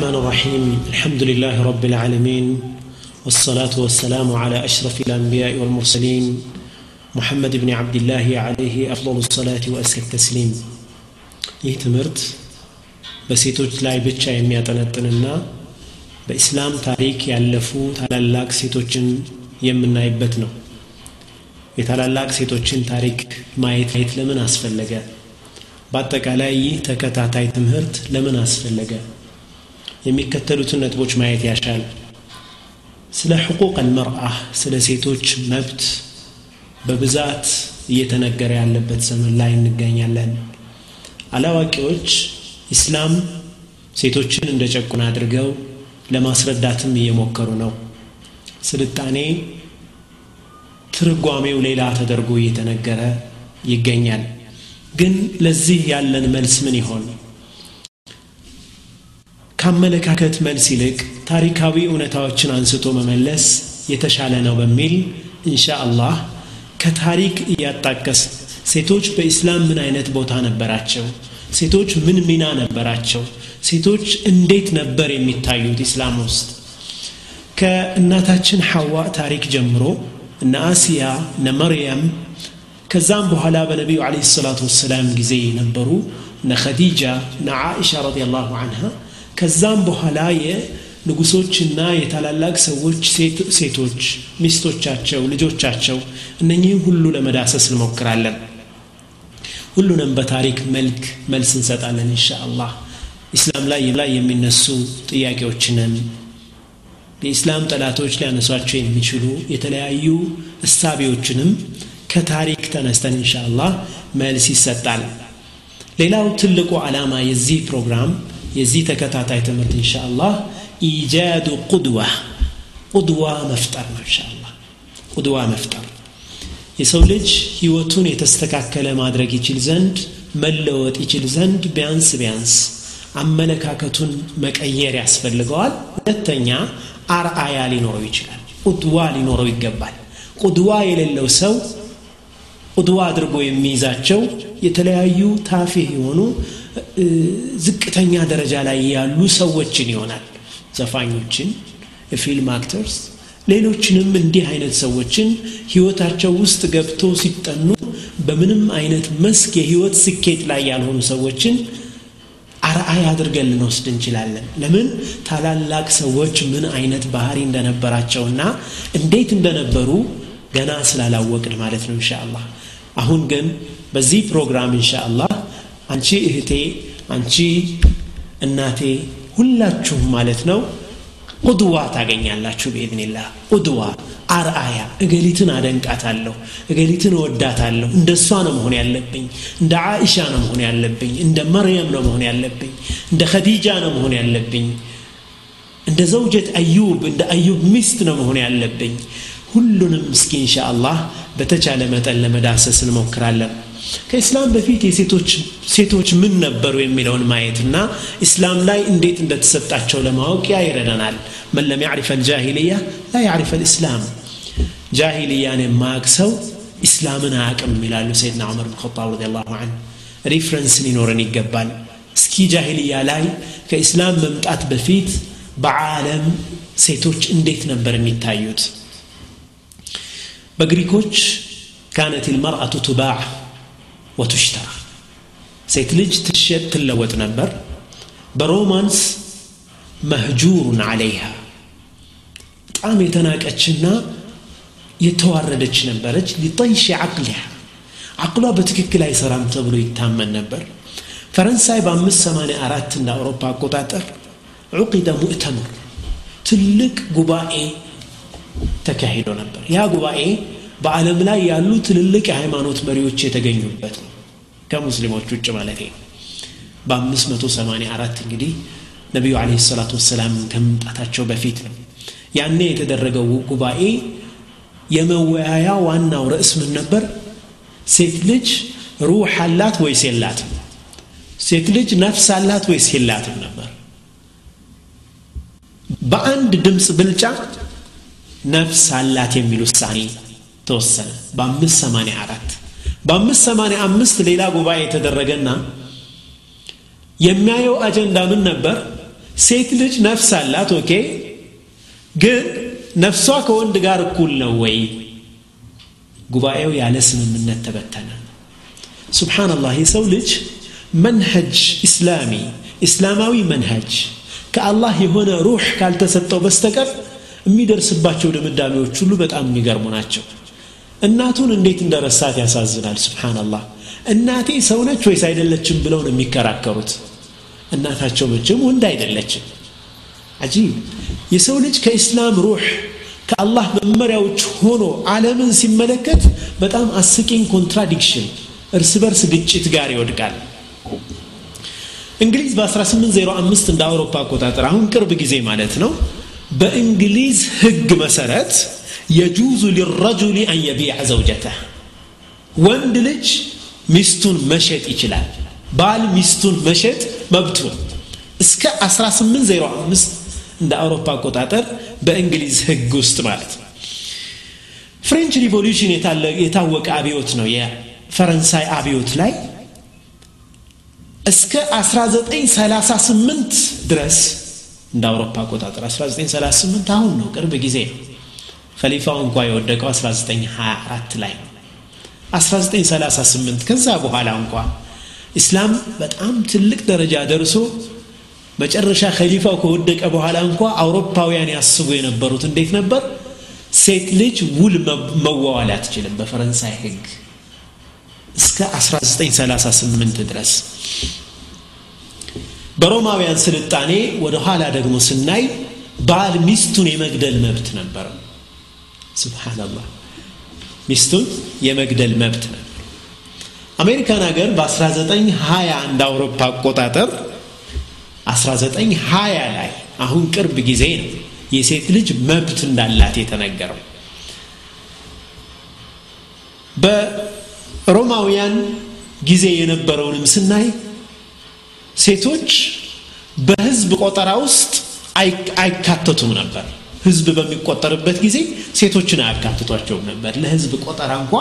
الرحمن الرحيم الحمد لله رب العالمين والصلاة والسلام على أشرف الأنبياء والمرسلين محمد بن عبد الله عليه أفضل الصلاة وأزكى التسليم ይህ ትምህርት በሴቶች ላይ ብቻ የሚያጠነጥንና በኢስላም ታሪክ ያለፉ ታላላቅ ሴቶችን የምናይበት ነው የታላላቅ ሴቶችን ታሪክ ማየት ማየት ለምን አስፈለገ በአጠቃላይ ይህ ተከታታይ ትምህርት ለምን አስፈለገ የሚከተሉትን ነጥቦች ማየት ያሻል። ስለ ሕቁቅ አልመርአ ስለ ሴቶች መብት በብዛት እየተነገረ ያለበት ዘመን ላይ እንገኛለን። አላዋቂዎች ኢስላም ሴቶችን እንደ ጨቁን አድርገው ለማስረዳትም እየሞከሩ ነው። ስልጣኔ ትርጓሜው ሌላ ተደርጎ እየተነገረ ይገኛል። ግን ለዚህ ያለን መልስ ምን ይሆን ከአመለካከት መልስ ይልቅ ታሪካዊ እውነታዎችን አንስቶ መመለስ የተሻለ ነው በሚል እንሻ አላህ ከታሪክ እያጣቀስ ሴቶች በኢስላም ምን አይነት ቦታ ነበራቸው? ሴቶች ምን ሚና ነበራቸው? ሴቶች እንዴት ነበር የሚታዩት ኢስላም ውስጥ? ከእናታችን ሐዋ ታሪክ ጀምሮ እነ አሲያ እነ መርያም ከዛም በኋላ በነቢዩ ለ ሰላቱ ወሰላም ጊዜ ነበሩ እነ ኸዲጃ እነ ዓኢሻ ረዲላሁ አንሃ ከዛም በኋላ የንጉሶችና የታላላቅ ሰዎች ሴቶች ሚስቶቻቸው ልጆቻቸው እነኚህም ሁሉ ለመዳሰስ እንሞክራለን። ሁሉንም በታሪክ መልክ መልስ እንሰጣለን እንሻ አላህ ኢስላም ላይ ላይ የሚነሱ ጥያቄዎችንን የኢስላም ጠላቶች ሊያነሷቸው የሚችሉ የተለያዩ እሳቤዎችንም ከታሪክ ተነስተን እንሻ አላህ መልስ ይሰጣል። ሌላው ትልቁ ዓላማ የዚህ ፕሮግራም የዚህ ተከታታይ ትምህርት እንሻ አላህ ኢጃዱ ቁድዋ ቁድዋ መፍጠር ነው እንሻ አላህ ቁድዋ መፍጠር። የሰው ልጅ ህይወቱን የተስተካከለ ማድረግ ይችል ዘንድ መለወጥ ይችል ዘንድ ቢያንስ ቢያንስ አመለካከቱን መቀየር ያስፈልገዋል። ሁለተኛ አርአያ ሊኖረው ይችላል። ቁድዋ ሊኖረው ይገባል። ቁድዋ የሌለው ሰው ቁድዋ አድርጎ የሚይዛቸው የተለያዩ ታፊህ የሆኑ ዝቅተኛ ደረጃ ላይ ያሉ ሰዎችን ይሆናል። ዘፋኞችን የፊልም አክተርስ ሌሎችንም እንዲህ አይነት ሰዎችን ህይወታቸው ውስጥ ገብቶ ሲጠኑ በምንም አይነት መስክ የህይወት ስኬት ላይ ያልሆኑ ሰዎችን አርአይ አድርገን ልንወስድ እንችላለን። ለምን? ታላላቅ ሰዎች ምን አይነት ባህሪ እንደነበራቸውና እንዴት እንደነበሩ ገና ስላላወቅን ማለት ነው እንሻ አሁን ግን በዚህ ፕሮግራም እንሻ አላህ አንቺ እህቴ አንቺ እናቴ ሁላችሁም ማለት ነው ቁድዋ ታገኛላችሁ ብኢዝኒላህ ቁድዋ አርአያ እገሊትን አደንቃታለሁ እገሊትን እወዳታለሁ። እንደ እሷ ነው መሆን ያለብኝ እንደ አኢሻ ነው መሆን ያለብኝ እንደ መርየም ነው መሆን ያለብኝ እንደ ኸዲጃ ነው መሆን ያለብኝ እንደ ዘውጀት አዩብ እንደ አዩብ ሚስት ነው መሆን ያለብኝ። ሁሉንም እስኪ እንሻ አላህ በተቻለ መጠን ለመዳሰስ እንሞክራለን ከኢስላም በፊት የሴቶች ሴቶች ምን ነበሩ የሚለውን ማየትና ኢስላም ላይ እንዴት እንደተሰጣቸው ለማወቅ ያ ይረዳናል من لم يعرف الجاهلية لا يعرف الإسلام። ጃሂልያን የማያቅ ሰው ኢስላምን አያቅም ይላሉ سيدنا ዑመር ብን ኸጣብ رضي الله عنه reference ሊኖረን ይገባል። እስኪ ጃሂልያ ላይ ከኢስላም መምጣት በፊት በዓለም ሴቶች እንዴት ነበር የሚታዩት? በግሪኮች كانت المرأة تباع ወቱሽተራ ሴት ልጅ ትሸጥ ትለወጥ ነበር በሮማንስ መህጁሩን አለይሃ በጣም የተናቀችና የተዋረደች ነበረች ሊጠይሽ አቅሊሃ አቅሏ በትክክል አይሰራም ተብሎ ይታመን ነበር ፈረንሳይ በ584 እንደ አውሮፓ አቆጣጠር ዑቂደ ሙእተምር ትልቅ ጉባኤ ተካሂዶ ነበር ያ ጉባኤ በዓለም ላይ ያሉ ትልልቅ የሃይማኖት መሪዎች የተገኙበት ነው ከሙስሊሞች ውጭ ማለት ነው። በ584 እንግዲህ ነቢዩ ለ ሰላቱ ወሰላም ከመምጣታቸው በፊት ነው። ያኔ የተደረገው ጉባኤ የመወያያ ዋናው ርዕስ ምን ነበር? ሴት ልጅ ሩህ አላት ወይስ የላትም? ሴት ልጅ ነፍስ አላት ወይስ የላትም ነበር? በአንድ ድምፅ ብልጫ ነፍስ አላት የሚል ውሳኔ ተወሰነ። በአምስት ሰማንያ አራት በአምስት ሰማንያ አምስት ሌላ ጉባኤ የተደረገና የሚያየው አጀንዳ ምን ነበር? ሴት ልጅ ነፍስ አላት okay ግን ነፍሷ ከወንድ ጋር እኩል ነው ወይ? ጉባኤው ያለ ስምምነት ተበተነ። سبحان الله የሰው ልጅ منهج إسلامي ኢስላማዊ منهج ከአላህ የሆነ روح ካልተሰጠው በስተቀር የሚደርስባቸው ድምዳሜዎች ሁሉ በጣም የሚገርሙ ናቸው እናቱን እንዴት እንደረሳት ያሳዝናል። سبحان الله እናቴ ሰው ነች ወይስ አይደለችም ብለው የሚከራከሩት? እናታቸው መቼም ወንድ አይደለችም። عجيب። የሰው ልጅ ከኢስላም روح ከአላህ መመሪያዎች ሆኖ ዓለምን ሲመለከት በጣም አስቂኝ contradiction እርስ በርስ ግጭት ጋር ይወድቃል። እንግሊዝ በ1805 እንደ አውሮፓ አቆጣጠር አሁን ቅርብ ጊዜ ማለት ነው በእንግሊዝ ህግ መሰረት የጁዙ ሊረጁሊ አን የቢዕ ዘውጀተህ። ወንድ ልጅ ሚስቱን መሸጥ ይችላል። ባል ሚስቱን መሸጥ መብቱ እስከ 1805 እንደ አውሮፓ አቆጣጠር በእንግሊዝ ህግ ውስጥ ማለት ነው። French Revolution የታወቀ አብዮት ነው። የፈረንሳይ አብዮት ላይ እስከ 1938 ድረስ እንደ አውሮፓ አቆጣጠር 1938 አሁን ነው ቅርብ ጊዜ ነው ከሊፋው እንኳ የወደቀው 1924 ላይ ነው። 1938 ከዛ በኋላ እንኳ ኢስላም በጣም ትልቅ ደረጃ ደርሶ መጨረሻ ከሊፋው ከወደቀ በኋላ እንኳ አውሮፓውያን ያስቡ የነበሩት እንዴት ነበር? ሴት ልጅ ውል መዋዋል አትችልም በፈረንሳይ ህግ እስከ 1938 ድረስ። በሮማውያን ስልጣኔ ወደ ኋላ ደግሞ ስናይ ባል ሚስቱን የመግደል መብት ነበረው ስብሓናላህ ሚስቱን የመግደል መብት ነበር። አሜሪካን ሀገር በ1920 እንደ አውሮፓ አቆጣጠር 1920 ላይ አሁን ቅርብ ጊዜ ነው የሴት ልጅ መብት እንዳላት የተነገረው። በሮማውያን ጊዜ የነበረውንም ስናይ ሴቶች በህዝብ ቆጠራ ውስጥ አይካተቱም ነበር ህዝብ በሚቆጠርበት ጊዜ ሴቶችን አያካትቷቸውም ነበር። ለህዝብ ቆጠራ እንኳ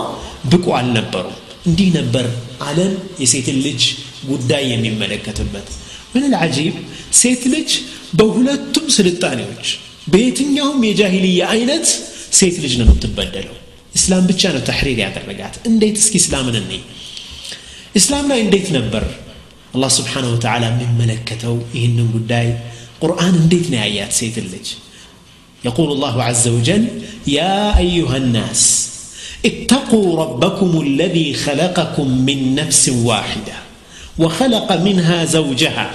ብቁ አልነበሩም። እንዲህ ነበር አለም የሴትን ልጅ ጉዳይ የሚመለከትበት። ምን ልዓጂብ ሴት ልጅ በሁለቱም ስልጣኔዎች በየትኛውም የጃሂልያ አይነት ሴት ልጅ ነው የምትበደለው። እስላም ብቻ ነው ተሕሪር ያደረጋት። እንዴት? እስኪ እስላምን እኔ እስላም ላይ እንዴት ነበር አላህ ስብሓን ወተዓላ የሚመለከተው ይህንን ጉዳይ? ቁርአን እንዴት ነው ያያት ሴት ልጅ يقول الله عز وجل يا أيها الناس اتقوا ربكم الذي خلقكم من نفس واحدة وخلق منها زوجها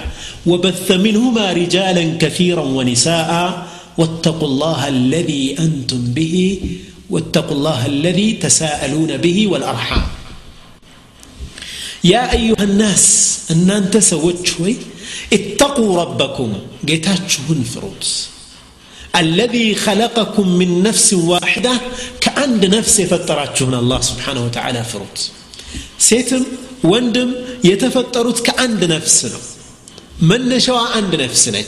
وبث منهما رجالا كثيرا ونساء واتقوا الله الذي أنتم به واتقوا الله الذي تساءلون به والأرحام. يا أيها الناس أن أنت سوت شوي اتقوا ربكم قيتاتشهن فروت الذي خلقكم من نفس واحدة كأند نفس فتراتشهن الله سبحانه وتعالى فروت سيتم وندم يتفترت كأند نفسنا من نشوى عند نفسنا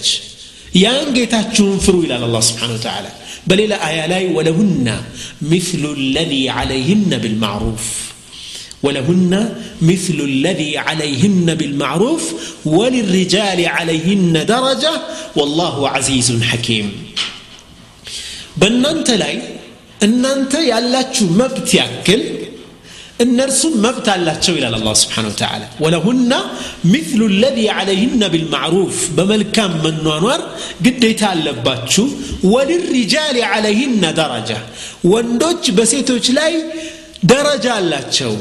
ያን ጌታችሁን ፍሩ ይላል አላ ስብሓን ወተላ በሌላ አያ ላይ ወለሁና مثل الذي عليهن بالمعروف ولهن مثل الذي عليهن بالمعروف وللرجال عليهن درجة والله عزيز حكيم በእናንተ ላይ እናንተ ያላችሁ መብት ያክል እነርሱም መብት አላቸው ይላል አላ ስብሓን ወተላ ወለሁና ሚስሉ ለዚ ዓለይህነ ቢልማዕሩፍ በመልካም መኗኗር ግዴታ አለባችሁ። ወልሪጃል ዓለይህነ ደረጃ ወንዶች በሴቶች ላይ ደረጃ አላቸው።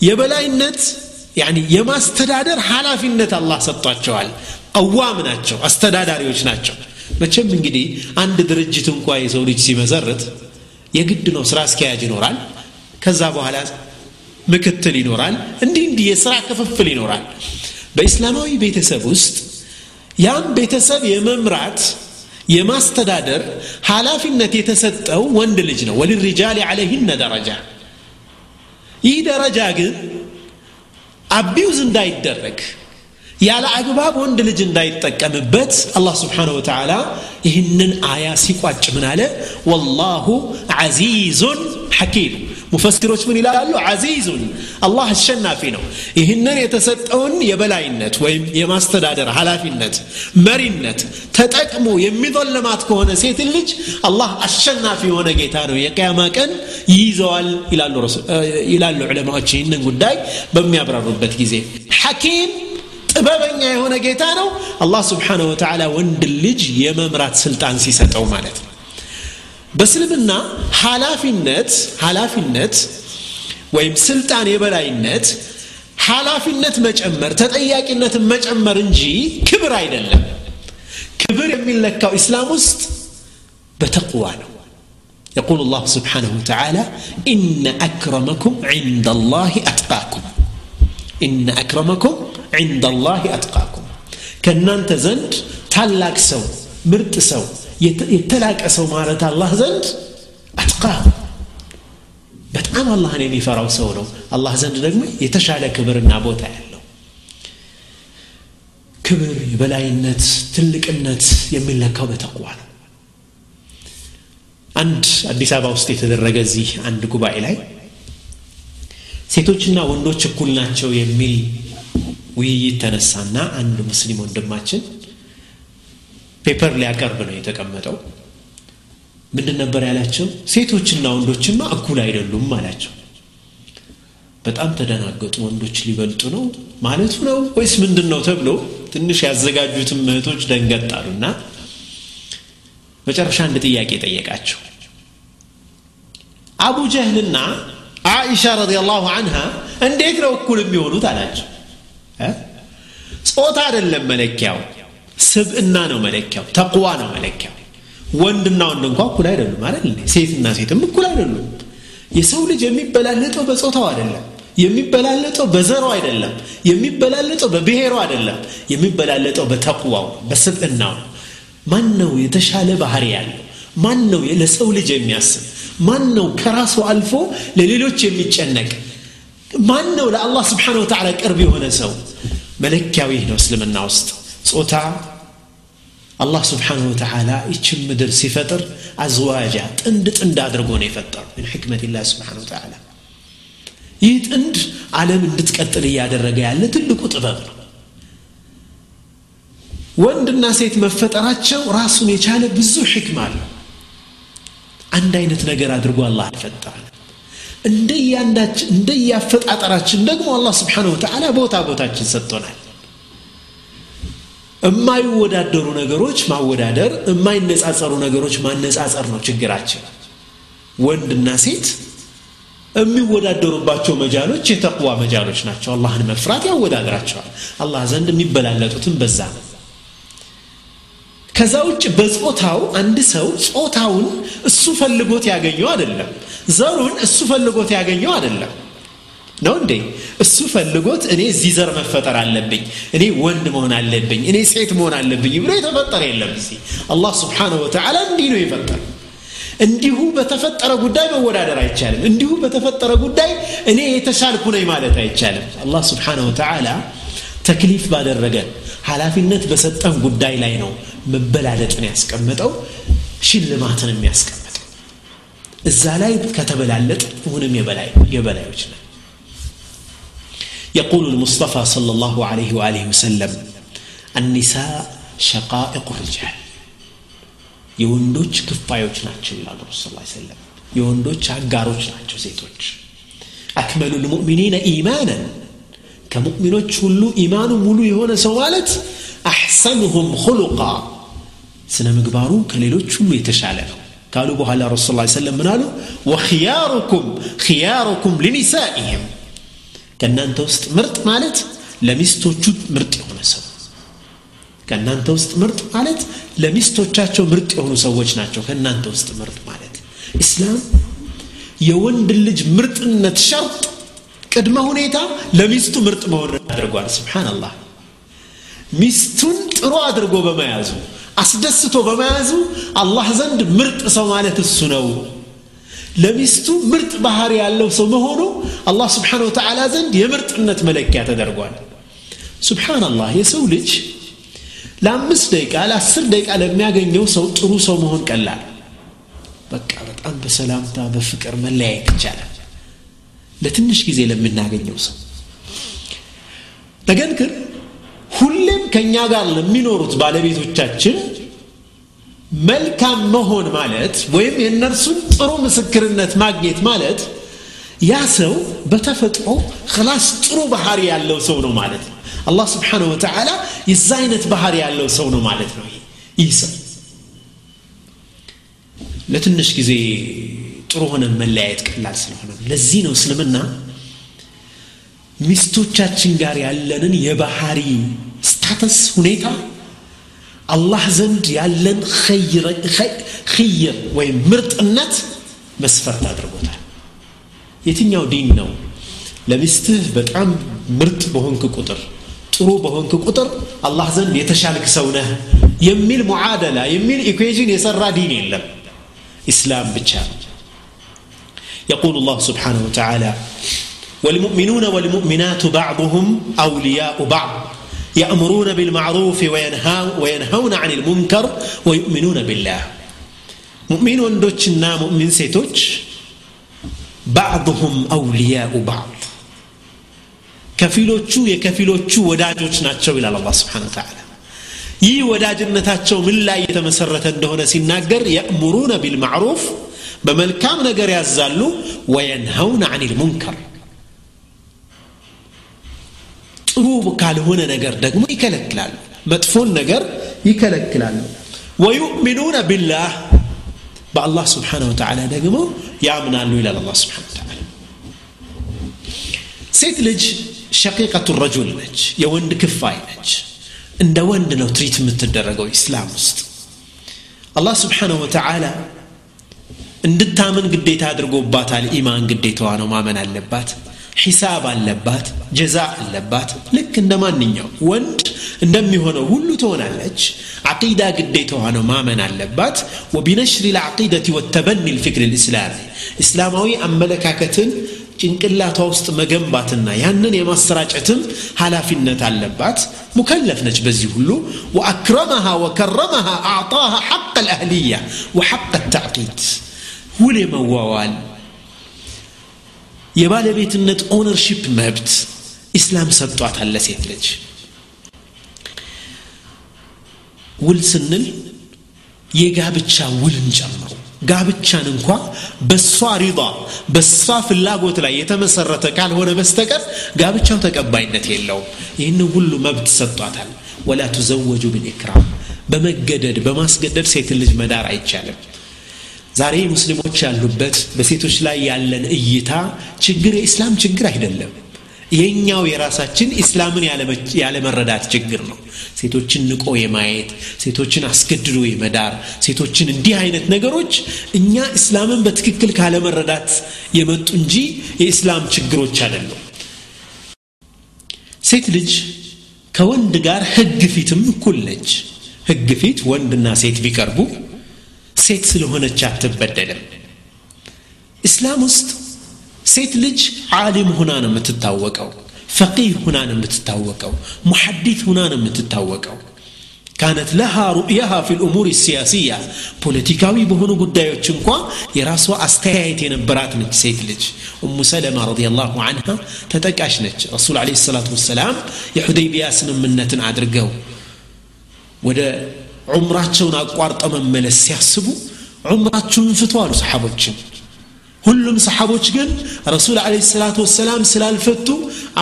የበላይነት የማስተዳደር ኃላፊነት አላህ ሰጥቷቸዋል። ቀዋም ናቸው አስተዳዳሪዎች ናቸው መቼም እንግዲህ አንድ ድርጅት እንኳ የሰው ልጅ ሲመሰርት የግድ ነው ስራ አስኪያጅ ይኖራል። ከዛ በኋላ ምክትል ይኖራል። እንዲህ እንዲህ የስራ ክፍፍል ይኖራል። በእስላማዊ ቤተሰብ ውስጥ ያም ቤተሰብ የመምራት የማስተዳደር ኃላፊነት የተሰጠው ወንድ ልጅ ነው። ወልሪጃል ዓለይህነ ደረጃ። ይህ ደረጃ ግን አቢውዝ እንዳይደረግ ያለ አግባብ ወንድ ልጅ እንዳይጠቀምበት አላህ ስብሓን ወተዓላ ይህንን አያ ሲቋጭ ምን አለ? ወላሁ ዓዚዙን ሐኪም። ሙፈስሮች ምን ይላሉ? አዚዙን አላህ አሸናፊ ነው። ይህንን የተሰጠውን የበላይነት ወይም የማስተዳደር ኃላፊነት መሪነት ተጠቅሞ የሚظልማት ከሆነ ሴት ልጅ አላህ አሸናፊ የሆነ ጌታ ነው። የቅያማ ቀን ይይዘዋል ይላሉ ዑለማዎች ይህንን ጉዳይ በሚያብራሩበት ጊዜ። ሐኪም ጥበበኛ የሆነ ጌታ ነው አላህ ስብሓንሁ ወተዓላ ወንድ ልጅ የመምራት ስልጣን ሲሰጠው ማለት ነው በእስልምና ኃላፊነት ኃላፊነት ወይም ስልጣን የበላይነት ኃላፊነት መጨመር ተጠያቂነትን መጨመር እንጂ ክብር አይደለም ክብር የሚለካው ኢስላም ውስጥ በተቅዋ ነው يقول الله سبحانه وتعالى إن أكرمكم عند الله أتقاكم إن أكرمكم عند الله أتقاكم كنان تزند تلاك سو مرت سو የተላቀ ሰው ማለት አላህ ዘንድ አትቃ በጣም አላህን የሚፈራው ሰው ነው አላህ ዘንድ ደግሞ የተሻለ ክብርና ቦታ ያለው ክብር የበላይነት ትልቅነት የሚለካው በተቅዋ ነው አንድ አዲስ አበባ ውስጥ የተደረገ እዚህ አንድ ጉባኤ ላይ ሴቶችና ወንዶች እኩል ናቸው የሚል ውይይት ተነሳና አንድ ሙስሊም ወንድማችን ፔፐር ሊያቀርብ ነው የተቀመጠው። ምንድን ነበር ያላቸው? ሴቶችና ወንዶችማ እኩል አይደሉም አላቸው። በጣም ተደናገጡ። ወንዶች ሊበልጡ ነው ማለቱ ነው ወይስ ምንድን ነው ተብሎ ትንሽ ያዘጋጁትም እህቶች ደንገጥ አሉና መጨረሻ አንድ ጥያቄ ጠየቃቸው። አቡ ጀህልና አኢሻ ረዲየላሁ አንሃ እንዴት ነው እኩል የሚሆኑት አላቸው። ጾታ አይደለም መለኪያው ስብዕና ነው መለኪያው ተቅዋ ነው መለኪያው። ወንድና ወንድ እንኳ እኩል አይደሉም አይደል ሴትና ሴትም እኩል አይደሉም። የሰው ልጅ የሚበላለጠው በጾታው አይደለም የሚበላለጠው በዘሩ አይደለም የሚበላለጠው በብሔሩ አይደለም የሚበላለጠው በተቅዋው በስብዕናው ማን ነው የተሻለ ባህሪ ያለው? ማን ነው ለሰው ልጅ የሚያስብ ማን ነው ከራሱ አልፎ ለሌሎች የሚጨነቅ? ማን ነው ለአላህ ስብሓን ወተዓላ ቅርብ የሆነ ሰው? መለኪያው ይህ ነው እስልምና ውስጥ። ጾታ አላህ ስብሓንሁ ወተዓላ ይችን ምድር ሲፈጥር አዝዋጃ ጥንድ ጥንድ አድርጎ ነው የፈጠሩ ምን ሕክመት ላ ስብሓን ወተዓላ? ይህ ጥንድ ዓለም እንድትቀጥል እያደረገ ያለ ትልቁ ጥበብ ነው። ወንድና ሴት መፈጠራቸው ራሱን የቻለ ብዙ ሕክማ አለው አንድ አይነት ነገር አድርጎ አላህ አልፈጠረን እንደያፈጣጠራችን ደግሞ አላህ ስብሓን ወተዓላ ቦታ ቦታችን ሰጥቶናል። የማይወዳደሩ ነገሮች ማወዳደር የማይነጻጸሩ ነገሮች ማነጻጸር ነው ችግራችን። ወንድና ሴት የሚወዳደሩባቸው መጃሎች የተቅዋ መጃሎች ናቸው። አላህን መፍራት ያወዳድራቸዋል። አላህ ዘንድ የሚበላለጡትም በዛ ነው ከዛ ውጭ በጾታው አንድ ሰው ጾታውን እሱ ፈልጎት ያገኘው አይደለም። ዘሩን እሱ ፈልጎት ያገኘው አይደለም። ነው እንዴ? እሱ ፈልጎት እኔ እዚህ ዘር መፈጠር አለብኝ እኔ ወንድ መሆን አለብኝ እኔ ሴት መሆን አለብኝ ብሎ የተፈጠረ የለም እዚህ። አላህ ስብሓንሁ ወተዓላ እንዲህ ነው የፈጠረ እንዲሁ በተፈጠረ ጉዳይ መወዳደር አይቻልም። እንዲሁ በተፈጠረ ጉዳይ እኔ የተሻልኩ ነኝ ማለት አይቻልም። አላህ ስብሓንሁ ወተዓላ ተክሊፍ ባደረገን ኃላፊነት በሰጠን ጉዳይ ላይ ነው መበላለጥን ያስቀመጠው ሽልማትን የሚያስቀምጠው እዛ ላይ ከተበላለጥ ሁንም የበላዮች ነን يقول المصطفى صلى الله عليه وآله وسلم النساء شقائق الرجال የወንዶች ክፋዮች ናቸው ይላሉ ረሱ ስ ሰለም የወንዶች አጋሮች ናቸው ሴቶች አክመሉ ልሙእሚኒነ ኢማናን ከሙእሚኖች ሁሉ ኢማኑ ሙሉ የሆነ ሰው ማለት አሕሰንሁም ሁሉቃ ስነ ምግባሩ ከሌሎች ሁሉ የተሻለ ነው። ካሉ በኋላ ረሱ ስ ሰለም ምን አሉ? ወክያሩኩም ክያሩኩም ሊኒሳኢህም ከእናንተ ውስጥ ምርጥ ማለት ለሚስቶቹ ምርጥ የሆነ ሰው። ከእናንተ ውስጥ ምርጥ ማለት ለሚስቶቻቸው ምርጥ የሆኑ ሰዎች ናቸው። ከእናንተ ውስጥ ምርጥ ማለት ኢስላም የወንድ ልጅ ምርጥነት ሸርጥ ቅድመ ሁኔታ ለሚስቱ ምርጥ መሆን አድርጓል። ስብሓንላህ ሚስቱን ጥሩ አድርጎ በመያዙ አስደስቶ በመያዙ አላህ ዘንድ ምርጥ ሰው ማለት እሱ ነው። ለሚስቱ ምርጥ ባህሪ ያለው ሰው መሆኑ አላህ ስብሓን ወተዓላ ዘንድ የምርጥነት መለኪያ ተደርጓል። ስብሓንላህ የሰው ልጅ ለአምስት ደቂቃ ለአስር ደቂቃ ለሚያገኘው ሰው ጥሩ ሰው መሆን ቀላል። በቃ በጣም በሰላምታ በፍቅር መለያየት ይቻላል። ለትንሽ ጊዜ ለምናገኘው ሰው። ነገር ግን ሁሌም ከእኛ ጋር ለሚኖሩት ባለቤቶቻችን መልካም መሆን ማለት ወይም የእነርሱን ጥሩ ምስክርነት ማግኘት ማለት ያ ሰው በተፈጥሮ خلاص ጥሩ ባህሪ ያለው ሰው ነው ማለት ነው። አላህ سبحانه وتعالى የዛ አይነት ባህሪ ያለው ሰው ነው ማለት ነው ይህ ሰው። ለትንሽ ጊዜ ጥሩ ሆነ መለያየት ቀላል ስለሆነ ለዚህ ነው እስልምና ሚስቶቻችን ጋር ያለንን የባህሪ ስታተስ ሁኔታ አላህ ዘንድ ያለን ኸይር ወይም ምርጥነት መስፈርት አድርጎታል የትኛው ዲን ነው ለሚስትህ በጣም ምርጥ በሆንክ ቁጥር ጥሩ በሆንክ ቁጥር አላህ ዘንድ የተሻልክ ሰው ነህ የሚል ሙዓደላ የሚል ኢኩዌዥን የሰራ ዲን የለም ኢስላም ብቻ ነው يقول الله سبحانه وتعالى والمؤمنون والمؤمنات بعضهم أولياء بعض يأمرون بالمعروف وينهون عن المنكر ويؤمنون بالله مؤمن وندوشنا مؤمن سيتوش بعضهم أولياء بعض ከፊሎቹ የከፊሎቹ ወዳጆች ናቸው ይላል አላ ስብሓን ተዓላ ይህ ወዳጅነታቸው ምን ላይ የተመሰረተ እንደሆነ ሲናገር የእሙሩነ ቢልማዕሩፍ በመልካም ነገር ያዛሉ ወየንሀውነ አን ልሙንከር ጥሩ ካልሆነ ነገር ደግሞ ይከለክላሉ። መጥፎን ነገር ይከለክላሉ። ወዩእሚኑነ ቢላህ በአላህ ስብሓን ወተዓላ ደግሞ ያምናሉ ይላል አላ ስብሓን ሴት ልጅ ሸቂቀቱ ረጁል ነች የወንድ ክፋይ ነች። እንደ ወንድ ነው ትሪት የምትደረገው ኢስላም ውስጥ። አላህ ስብሓንሁ ወተዓላ እንድታምን ግዴታ አድርጎባታል። ኢማን ግዴታዋ ነው ማመን አለባት ሒሳብ አለባት ጀዛ አለባት። ልክ እንደ ማንኛው ወንድ እንደሚሆነው ሁሉ ትሆናለች። አቂዳ ግዴታዋ ነው ማመን አለባት። ወቢነሽሪ ልዓቂደት ወተበኒ ልፍክር ልእስላሚ እስላማዊ አመለካከትን ጭንቅላቷ ውስጥ መገንባትና ያንን የማሰራጨትም ኃላፊነት አለባት። مكلف ነች በዚህ ሁሉ። وأكرمها وكرمها أعطاها حق الأهلية وحق التعقيد። ውል የመዋዋል የባለቤትነት ownership መብት ኢስላም ሰጧታል ለሴት ልጅ። ውል ስንል የጋብቻ ውልን ጨምሮ ጋብቻን እንኳ በሷ رضا በሷ ፍላጎት ላይ የተመሰረተ ካልሆነ በስተቀር ጋብቻው ተቀባይነት የለውም። ይህን ሁሉ መብት ሰጥቷታል። ወላ ቱዘወጁ ብልኢክራም በመገደድ በማስገደድ ሴትን ልጅ መዳር አይቻልም ዛሬ ሙስሊሞች ያሉበት በሴቶች ላይ ያለን እይታ ችግር የኢስላም ችግር አይደለም። የኛው የራሳችን ኢስላምን ያለመረዳት ችግር ነው። ሴቶችን ንቆ የማየት ሴቶችን አስገድዶ የመዳር ሴቶችን እንዲህ አይነት ነገሮች እኛ እስላምን በትክክል ካለመረዳት የመጡ እንጂ የኢስላም ችግሮች አይደሉም። ሴት ልጅ ከወንድ ጋር ህግ ፊትም እኩል ነች። ህግ ፊት ወንድና ሴት ቢቀርቡ ሴት ስለሆነች አትበደልም። እስላም ውስጥ ሴት ልጅ ዓሊም ሁና ነው የምትታወቀው ፈቂህ ሁና ነው የምትታወቀው ሙሐዲት ሁና ነው የምትታወቀው። ካነት ለሃ ሩእያሃ ፊ ልእሙር ሲያሲያ ፖለቲካዊ በሆኑ ጉዳዮች እንኳ የራሷ አስተያየት የነበራት ነች ሴት ልጅ። እሙ ሰለማ ረዲየላሁ አንሃ ተጠቃሽ ነች። ረሱል ለ ሰላቱ ወሰላም የሑደይቢያ ስምምነትን አድርገው ወደ ዑምራቸውን አቋርጠው መመለስ ሲያስቡ ዑምራችሁን ፍቱ አሉ ሰሓቦችን ሁሉም ሰሓቦች ግን ረሱል አለ ሰላቱ ወሰላም ስላልፈቱ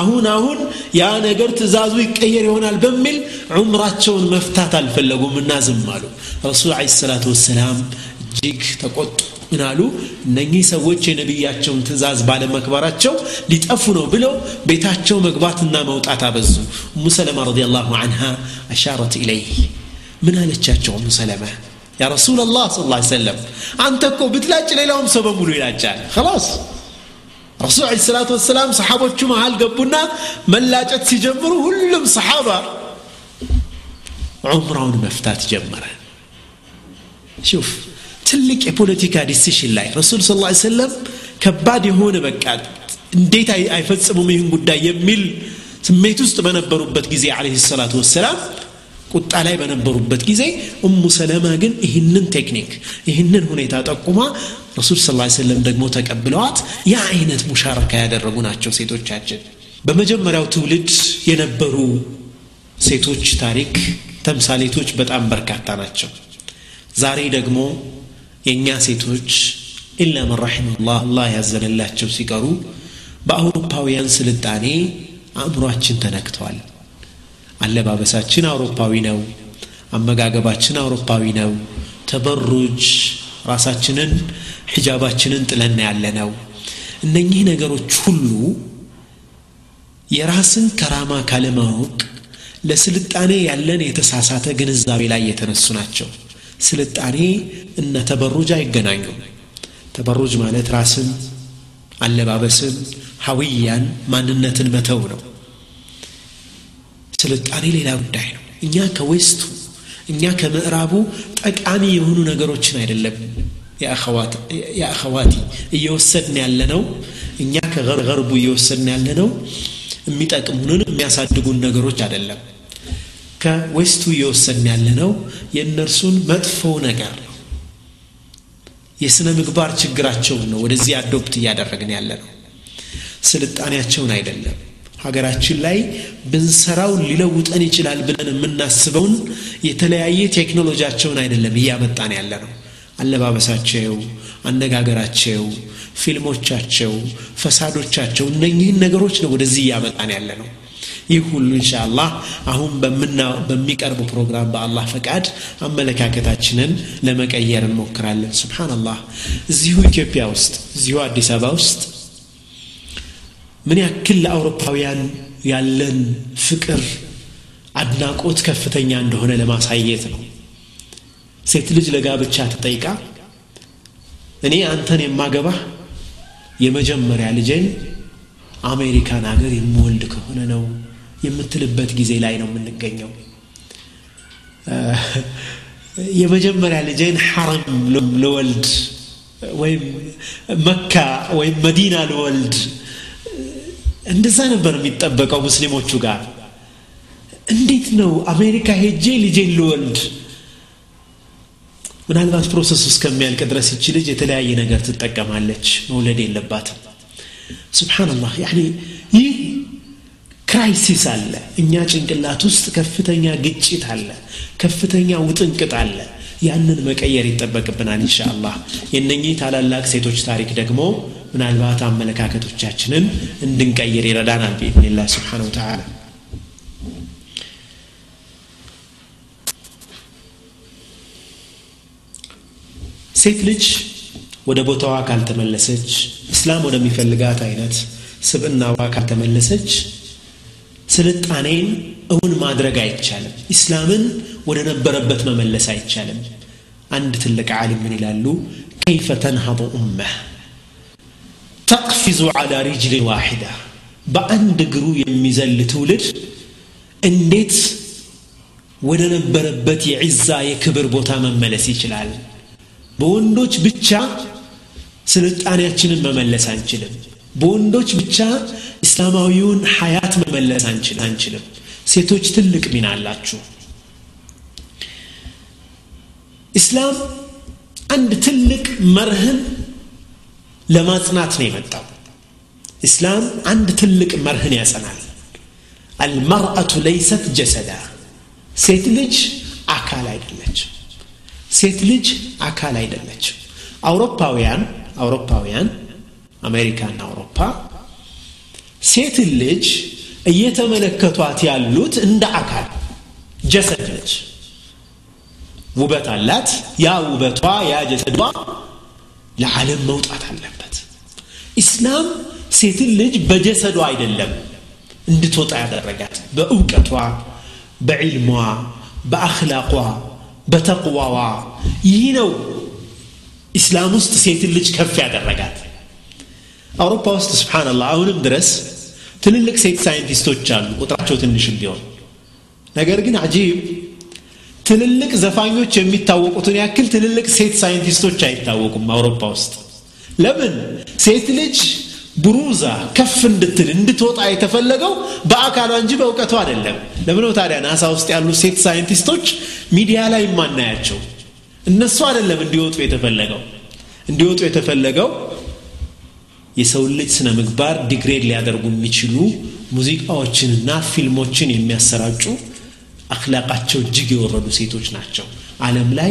አሁን አሁን ያ ነገር ትእዛዙ ይቀየር ይሆናል በሚል ዑምራቸውን መፍታት አልፈለጉም እና ዝም አሉ። ረሱል አለ ሰላቱ ወሰላም እጅግ ተቆጡ። ምን አሉ? እነኚህ ሰዎች የነቢያቸውን ትእዛዝ ባለመክበራቸው ሊጠፉ ነው ብለው ቤታቸው መግባትና መውጣት አበዙ። እሙ ሰለማ ረዲየላሁ አንሃ አሻረት ኢለይህ من هالتشاتشو أم سلمة؟ يا رسول الله صلى الله عليه وسلم. أنتكو بتلاتش ليلهم سبب ولو خلاص. رسول عليه الصلاة والسلام صحابة شما هل قبنا من لا جتسي جمره هلهم صحابة. عمران مفتات جمرة. شوف تلك بوليتيكا ديسيشن لاي رسول صلى الله عليه وسلم كباد هون بكاد أي አይፈጽሙም ይህን بدأ የሚል ስሜት ውስጥ በነበሩበት ጊዜ عليه الصلاة والسلام ቁጣ ላይ በነበሩበት ጊዜ እሙ ሰለማ ግን ይህንን ቴክኒክ ይህንን ሁኔታ ጠቁማ ረሱል ስ ሰለም ደግሞ ተቀብለዋት ያ አይነት ሙሻረካ ያደረጉ ናቸው ሴቶቻችን። በመጀመሪያው ትውልድ የነበሩ ሴቶች ታሪክ ተምሳሌቶች በጣም በርካታ ናቸው። ዛሬ ደግሞ የእኛ ሴቶች ኢላ መን ረሒመላህ አላህ ያዘነላቸው ሲቀሩ በአውሮፓውያን ስልጣኔ አእምሯችን ተነክተዋል አለባበሳችን አውሮፓዊ ነው አመጋገባችን አውሮፓዊ ነው ተበሩጅ ራሳችንን ሒጃባችንን ጥለን ያለ ነው እነኚህ ነገሮች ሁሉ የራስን ከራማ ካለማወቅ ለስልጣኔ ያለን የተሳሳተ ግንዛቤ ላይ የተነሱ ናቸው። ስልጣኔ እነ ተበሩጅ አይገናኙም። ተበሩጅ ማለት ራስን አለባበስን ሀዊያን ማንነትን መተው ነው ስልጣኔ ሌላ ጉዳይ ነው። እኛ ከዌስቱ እኛ ከምዕራቡ ጠቃሚ የሆኑ ነገሮችን አይደለም የአኸዋቲ እየወሰድን ያለ ነው እኛ ከገርቡ እየወሰድን ያለ ነው የሚጠቅሙንን የሚያሳድጉን ነገሮች አይደለም። ከዌስቱ እየወሰድን ያለ ነው የእነርሱን መጥፎ ነገር ነው። የሥነ ምግባር ችግራቸውን ነው ወደዚህ አዶፕት እያደረግን ያለ ነው ስልጣኔያቸውን አይደለም ሀገራችን ላይ ብንሰራው ሊለውጠን ይችላል ብለን የምናስበውን የተለያየ ቴክኖሎጂያቸውን አይደለም እያመጣን ያለ ነው አለባበሳቸው አነጋገራቸው ፊልሞቻቸው ፈሳዶቻቸው እነኚህን ነገሮች ነው ወደዚህ እያመጣን ያለ ነው ይህ ሁሉ እንሻአላህ አሁን በሚቀርቡ ፕሮግራም በአላህ ፈቃድ አመለካከታችንን ለመቀየር እንሞክራለን። ስብሓንላህ እዚሁ ኢትዮጵያ ውስጥ እዚሁ አዲስ አበባ ውስጥ ምን ያክል ለአውሮፓውያን ያለን ፍቅር አድናቆት ከፍተኛ እንደሆነ ለማሳየት ነው። ሴት ልጅ ለጋብቻ ተጠይቃ እኔ አንተን የማገባህ የመጀመሪያ ልጄን አሜሪካን ሀገር የምወልድ ከሆነ ነው የምትልበት ጊዜ ላይ ነው የምንገኘው። የመጀመሪያ ልጄን ሐረም ልወልድ ወይም መካ ወይም መዲና ልወልድ እንደዛ ነበር የሚጠበቀው ሙስሊሞቹ ጋር። እንዴት ነው አሜሪካ ሄጄ ልጄን ልወልድ? ምናልባት process እስከሚያልቅ ድረስ ይቺ ልጅ የተለያየ ነገር ትጠቀማለች መውለድ የለባትም። سبحان الله يعني ይህ crisis አለ። እኛ ጭንቅላት ውስጥ ከፍተኛ ግጭት አለ ከፍተኛ ውጥንቅጥ አለ። ያንን መቀየር ይጠበቅብናል إن شاء الله የነኚህ ታላላቅ ሴቶች ታሪክ ደግሞ ምናልባት አመለካከቶቻችንን እንድንቀይር ይረዳናል بإذن الله سبحانه وتعالى። ሴት ልጅ ወደ ቦታዋ ካልተመለሰች እስላም ወደሚፈልጋት አይነት ስብዕናዋ ካልተመለሰች ስልጣኔን እውን ማድረግ አይቻልም። ኢስላምን ወደ ነበረበት መመለስ አይቻልም። አንድ ትልቅ ዓሊም ምን ይላሉ? ከይፈ ተንሀض ኡመህ ተቅፊዙ ዓላ ሪጅል ዋሒዳ በአንድ እግሩ የሚዘል ትውልድ እንዴት ወደ ነበረበት የዒዛ የክብር ቦታ መመለስ ይችላል? በወንዶች ብቻ ስልጣኔያችንን መመለስ አንችልም። በወንዶች ብቻ እስላማዊውን ሐያት መመለስ አንችልም። ሴቶች ትልቅ ሚና አላችሁ። ኢስላም አንድ ትልቅ መርህን ለማጽናት ነው የመጣው ኢስላም አንድ ትልቅ መርህን ያጸናል። አልመርአቱ ለይሰት ጀሰዳ። ሴት ልጅ አካል አይደለች። ሴት ልጅ አካል አይደለች። አውሮፓውያን አውሮፓውያን አሜሪካና አውሮፓ ሴትን ልጅ እየተመለከቷት ያሉት እንደ አካል ጀሰድ ነች። ውበት አላት። ያ ውበቷ ያ ጀሰዷ ለዓለም መውጣት አለበት። ኢስላም ሴትን ልጅ በጀሰዷ አይደለም እንድትወጣ ያደረጋት በእውቀቷ በዕልሟ በአኽላቋ በተቅዋዋ። ይህ ነው ኢስላም ውስጥ ሴትን ልጅ ከፍ ያደረጋት። አውሮፓ ውስጥ ስብሓንላህ አሁንም ድረስ ትልልቅ ሴት ሳይንቲስቶች አሉ ቁጥራቸው ትንሽም ቢሆን። ነገር ግን አጂብ ትልልቅ ዘፋኞች የሚታወቁትን ያክል ትልልቅ ሴት ሳይንቲስቶች አይታወቁም አውሮፓ ውስጥ። ለምን? ሴት ልጅ ብሩዛ ከፍ እንድትል እንድትወጣ የተፈለገው በአካሏ እንጂ በእውቀቱ አይደለም። ለምነው ታዲያ ናሳ ውስጥ ያሉ ሴት ሳይንቲስቶች ሚዲያ ላይ የማናያቸው? እነሱ አይደለም እንዲወጡ የተፈለገው። እንዲወጡ የተፈለገው የሰው ልጅ ስነ ምግባር degrade ሊያደርጉ የሚችሉ ሙዚቃዎችንና ፊልሞችን የሚያሰራጩ አክላቃቸው እጅግ የወረዱ ሴቶች ናቸው። አለም ላይ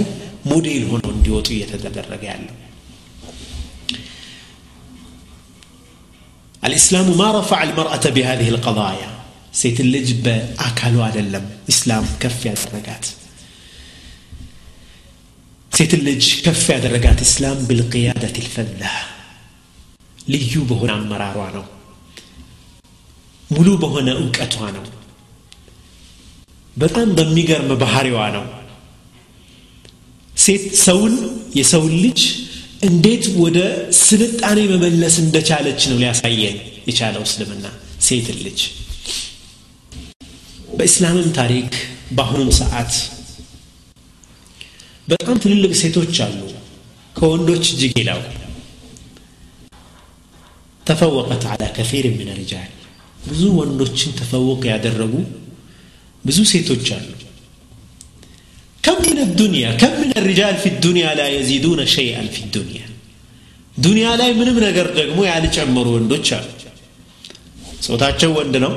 ሞዴል ሆነው እንዲወጡ እየተደረገ ያለው الإسلام ما رفع المرأة بهذه القضايا سيت اللج بأكل عدلم إسلام كف يا درجات سيت اللج كف يا درجات إسلام بالقيادة الفذة ልዩ በሆነ አመራሯ ነው ሙሉ በሆነ እውቀቷ ነው በጣም በሚገርም ባህሪዋ ነው ሴት ሰውን የሰውን ልጅ እንዴት ወደ ስልጣኔ መመለስ እንደቻለች ነው ሊያሳየን የቻለው እስልምና ሴት ልጅ። በእስላምም ታሪክ በአሁኑም ሰዓት በጣም ትልልቅ ሴቶች አሉ። ከወንዶች እጅግ ይላው ተፈወቀት አላ ከፊር ምን ብዙ ወንዶችን ተፈወቅ ያደረጉ ብዙ ሴቶች አሉ كم من الدنيا كم من الرجال في الدنيا لا يزيدون شيئا في الدنيا ዱንያ ላይ ምንም ነገር ደግሞ ያልጨመሩ ወንዶች አሉ ጾታቸው ወንድ ነው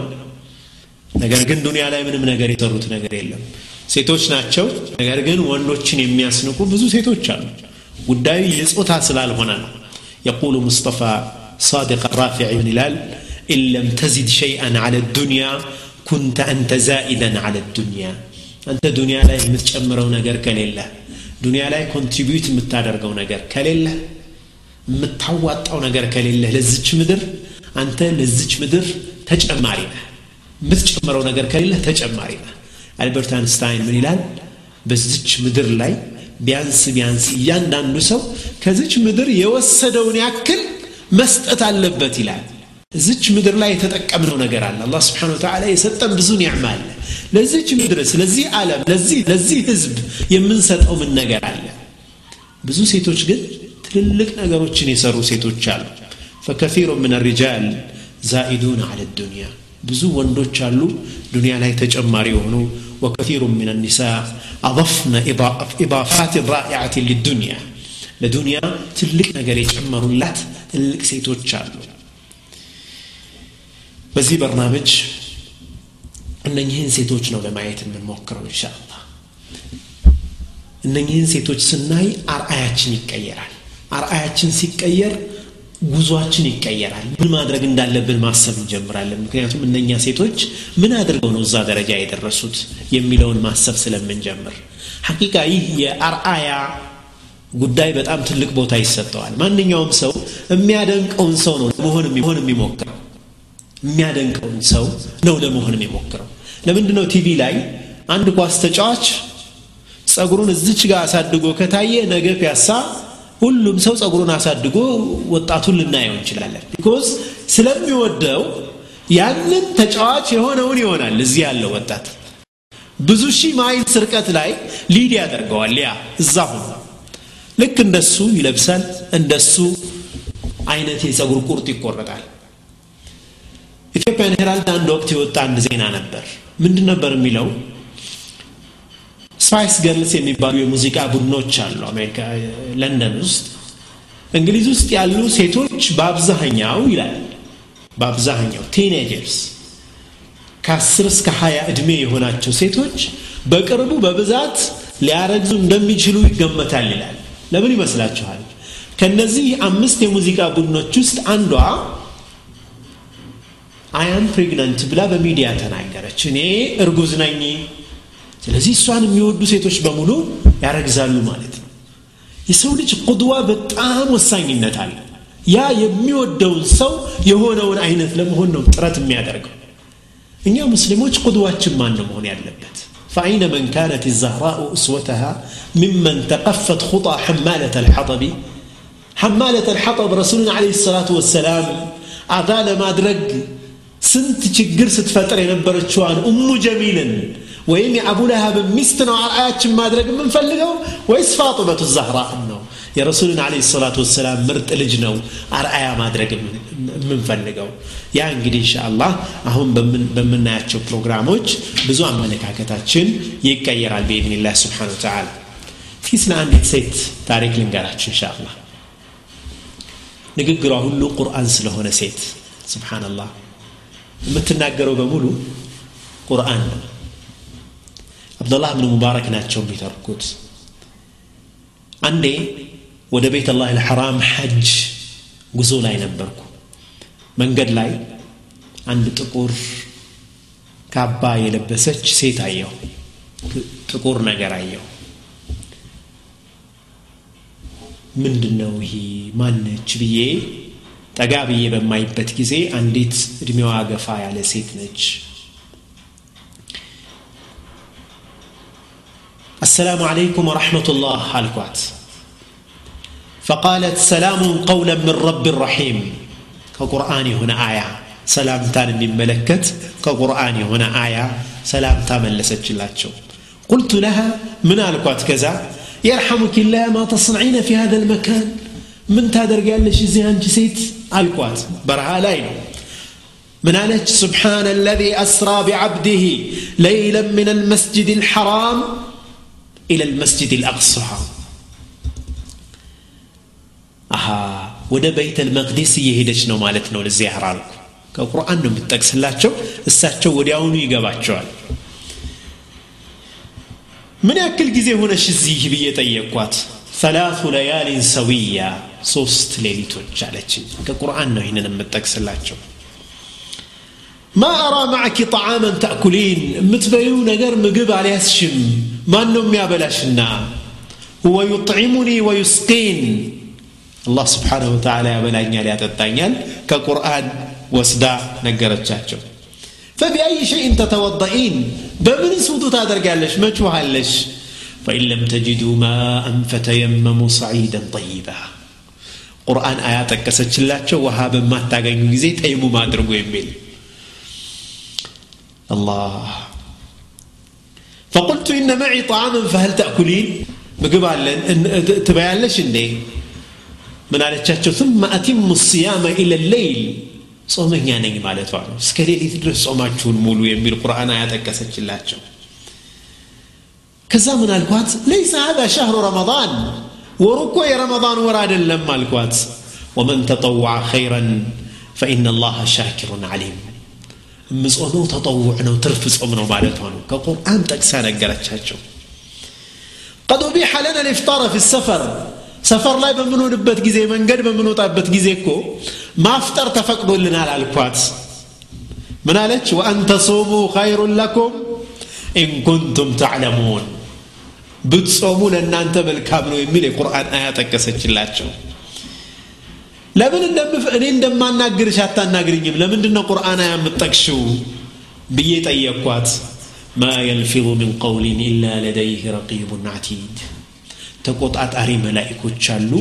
ነገር ግን ዱንያ ላይ ምንም ነገር የሰሩት ነገር የለም ሴቶች ናቸው ነገር ግን ወንዶችን የሚያስንቁ ብዙ ሴቶች አሉ ጉዳዩ የጾታ ስላልሆነ ነው የቁሉ ሙስጠፋ صادق الرافع ይላል إن لم تزد شيئا على الدنيا كنت أنت زائدا على الدنيا አንተ ዱንያ ላይ የምትጨምረው ነገር ከሌለ ዱንያ ላይ ኮንትሪቢዩት የምታደርገው ነገር ከሌለ የምታዋጣው ነገር ከሌለ ለዚች ምድር አንተ ለዚች ምድር ተጨማሪ ነ የምትጨምረው ነገር ከሌለ ተጨማሪ ነ። አልበርት አንስታይን ምን ይላል? በዚች ምድር ላይ ቢያንስ ቢያንስ እያንዳንዱ ሰው ከዚች ምድር የወሰደውን ያክል መስጠት አለበት ይላል። እዚች ምድር ላይ የተጠቀምነው ነገር አለ። አላ ስብሓን ተዓላ የሰጠን ብዙ ኒዕማ አለ። ለዚች ምድር ስለዚህ ዓለም ለዚህ ለዚህ ህዝብ የምንሰጠው ምን ነገር አለ ብዙ ሴቶች ግን ትልልቅ ነገሮችን የሰሩ ሴቶች አሉ ፈከፊሩ ምን ሪጃል ዛኢዱን አለ ዱንያ ብዙ ወንዶች አሉ ዱንያ ላይ ተጨማሪ የሆኑ وكثير من النساء أضفن إضافات رائعة للدنيا لدنيا تلك نقر يجمر اللات تلك سيتوت شالو በዚህ እነኝህን ሴቶች ነው ለማየት የምንሞክረው እንሻ አላህ እነኝህን ሴቶች ስናይ አርአያችን ይቀየራል። አርአያችን ሲቀየር ጉዟችን ይቀየራል። ምን ማድረግ እንዳለብን ማሰብ እንጀምራለን። ምክንያቱም እነኛ ሴቶች ምን አድርገው ነው እዛ ደረጃ የደረሱት የሚለውን ማሰብ ስለምንጀምር። حقيقة ይህ የአርአያ ጉዳይ በጣም ትልቅ ቦታ ይሰጠዋል። ማንኛውም ሰው የሚያደንቀውን ሰው ነው የሚሆን የሚሞክረው የሚያደንቀውን ሰው ነው ለመሆን የሚሞክረው። ለምንድ ነው ቲቪ ላይ አንድ ኳስ ተጫዋች ጸጉሩን እዝች ጋር አሳድጎ ከታየ ነገ ፒያሳ ሁሉም ሰው ጸጉሩን አሳድጎ ወጣቱን ልናየው እንችላለን? because ስለሚወደው ያንን ተጫዋች የሆነውን ይሆናል እዚህ ያለው ወጣት። ብዙ ሺህ miles ርቀት ላይ lead ያደርገዋል ያ እዛ ሆኖ ልክ እንደሱ ይለብሳል እንደሱ አይነት የጸጉር ቁርጥ ይቆረጣል Ethiopian Herald አንድ ወቅት የወጣ አንድ ዜና ነበር። ምንድን ነበር የሚለው? Spice Girls የሚባሉ የሙዚቃ ቡድኖች አሉ አሜሪካ ለንደን ውስጥ። እንግሊዝ ውስጥ ያሉ ሴቶች በአብዛኛው ይላል በአብዛኛው teenagers ከአስር እስከ ሀያ ዕድሜ የሆናቸው ሴቶች በቅርቡ በብዛት ሊያረግዙ እንደሚችሉ ይገመታል ይላል። ለምን ይመስላችኋል? ከነዚህ አምስት የሙዚቃ ቡድኖች ውስጥ አንዷ አያም ፕሬግናንት ብላ በሚዲያ ተናገረች እኔ እርጉዝ ነኝ ስለዚህ እሷን የሚወዱ ሴቶች በሙሉ ያረግዛሉ ማለት ነው የሰው ልጅ ቁድዋ በጣም ወሳኝነት አለ ያ የሚወደውን ሰው የሆነውን አይነት ለመሆን ነው ጥረት የሚያደርገው እኛ ሙስሊሞች ቁድዋችን ማን ነው መሆን ያለበት فأين من كانت الزهراء أسوتها ممن تقفت خطى حمالة الحطب حمالة الحطب رسولنا عليه الصلاة والسلام أذان ما درق ስንት ችግር ስትፈጥር የነበረችዋን እሙ ጀሚልን ወይም የአቡ ለሃብን ሚስት ነው አርአያችን ማድረግ የምንፈልገው ወይስ ፋጡመቱ ዛህራን ነው የረሱልን አለ ሰላት ወሰላም ምርጥ ልጅ ነው አርአያ ማድረግ የምንፈልገው ያ እንግዲህ እንሻ አሁን በምናያቸው ፕሮግራሞች ብዙ አመለካከታችን ይቀየራል ብኢድንላህ ስብሓን ተዓላ እስኪ ስለ አንዲት ሴት ታሪክ ልንገራችሁ እንሻ ንግግሯ ሁሉ ቁርአን ስለሆነ ሴት ስብሓንላህ የምትናገረው በሙሉ ቁርአን ነው። አብዱላህ ብን ሙባረክ ናቸው የሚተርኩት። አንዴ ወደ ቤት አላህ ልሐራም ሐጅ ጉዞ ላይ ነበርኩ። መንገድ ላይ አንድ ጥቁር ካባ የለበሰች ሴት አየሁ። ጥቁር ነገር አየሁ። ምንድን ነው ይሄ? ማነች ብዬ ጠጋ ብዬ በማይበት ጊዜ አንዲት እድሜዋ ገፋ ያለ ሴት ነች السلام عليكم ورحمة الله الكوات فقالت سلام قولا من رب رحيم كقرآن هنا آية سلام تان من ملكت كقرآن هنا آية سلام تامن لسجلاتشو قلت لها من الكوات كذا يرحمك الله ما تصنعين في هذا المكان من تادر قال لش زيان جسيت الكوات برها لاين من قالت سبحان الذي أسرى بعبده ليلا من المسجد الحرام إلى المسجد الأقصى أها ወደ ቤተ ልመቅዲስ እየሄደች ነው ማለት ነው ለዚያራ አልኩ ከቁርአን ነው የምትጠቅስላቸው እሳቸው ወዲያውኑ ይገባቸዋል ምን ያክል ጊዜ ሆነሽ እዚህ ብዬ ጠየቅኳት ሰላቱ ለያሊን ሰዊያ ሶስት ሌሊቶች አለችኝ ከቁርአን ነው ይህንን የምጠቅስላቸው ማ አራ ማዕኪ ጣዓመን ተእኩሊን የምትበዩ ነገር ምግብ አልያስሽም ማን ነው የሚያበላሽና ሁወ ዩጥዒሙኒ ወዩስቂን አላህ ስብሓንሁ ወተዓላ ያበላኛል ያጠጣኛል ከቁርአን ወስዳ ነገረቻቸው فبأي شيء تتوضئين بمن سوط تادرقالش مجوهالش فإن لم تجدوا ماء فتيمموا صعيدا طيبا قرآن آياتك كسجلاتشو وهابا ما تاقين زي تيمو ما أدرقوا يميل الله فقلت إن معي طعاما فهل تأكلين بقبال تبيالش إني من على ثم أتم الصيام إلى الليل ጾመኛ ነኝ ማለቷ ነው እስከ ሌሊት ድረስ ጾማችሁን ሙሉ የሚል ቁርአን አያጠቀሰችላቸው ከዛ ምን አልኳት ለይሰ هذا شهر رمضان ወሩ የረመዳን ወር አይደለም አልኳት ومن تطوع خيرا فإن الله شاكر عليم የምጾመው ተጠውዕ ነው ትርፍ ጾም ነው ማለቷ ነው ከቁርአን ጠቅሳ ነገረቻቸው قد أبيح لنا الإفطار في السفر ሰፈር ላይ በምንሆንበት ጊዜ መንገድ በምንወጣበት ጊዜ እኮ ማፍጠር ተፈቅዶልናል አልኳት ምን አለች ወአን ተሱሙ ኸይሩን ለኩም ኢን ኩንቱም ተዕለሙን ብትጾሙ ለእናንተ መልካም ነው የሚል የቁርአን አያ ጠቀሰችላቸው። ለምን እኔ እንደማናግርሽ አታናግርኝም? ለምንድን ነው ቁርአን አያ የምጠቅሽው ብዬ ጠየቅኳት። ማ የልፊظ ምን ቀውሊን ኢላ ለደይህ ረቂቡን አቲድ ተቆጣጣሪ መላይኮች አሉ።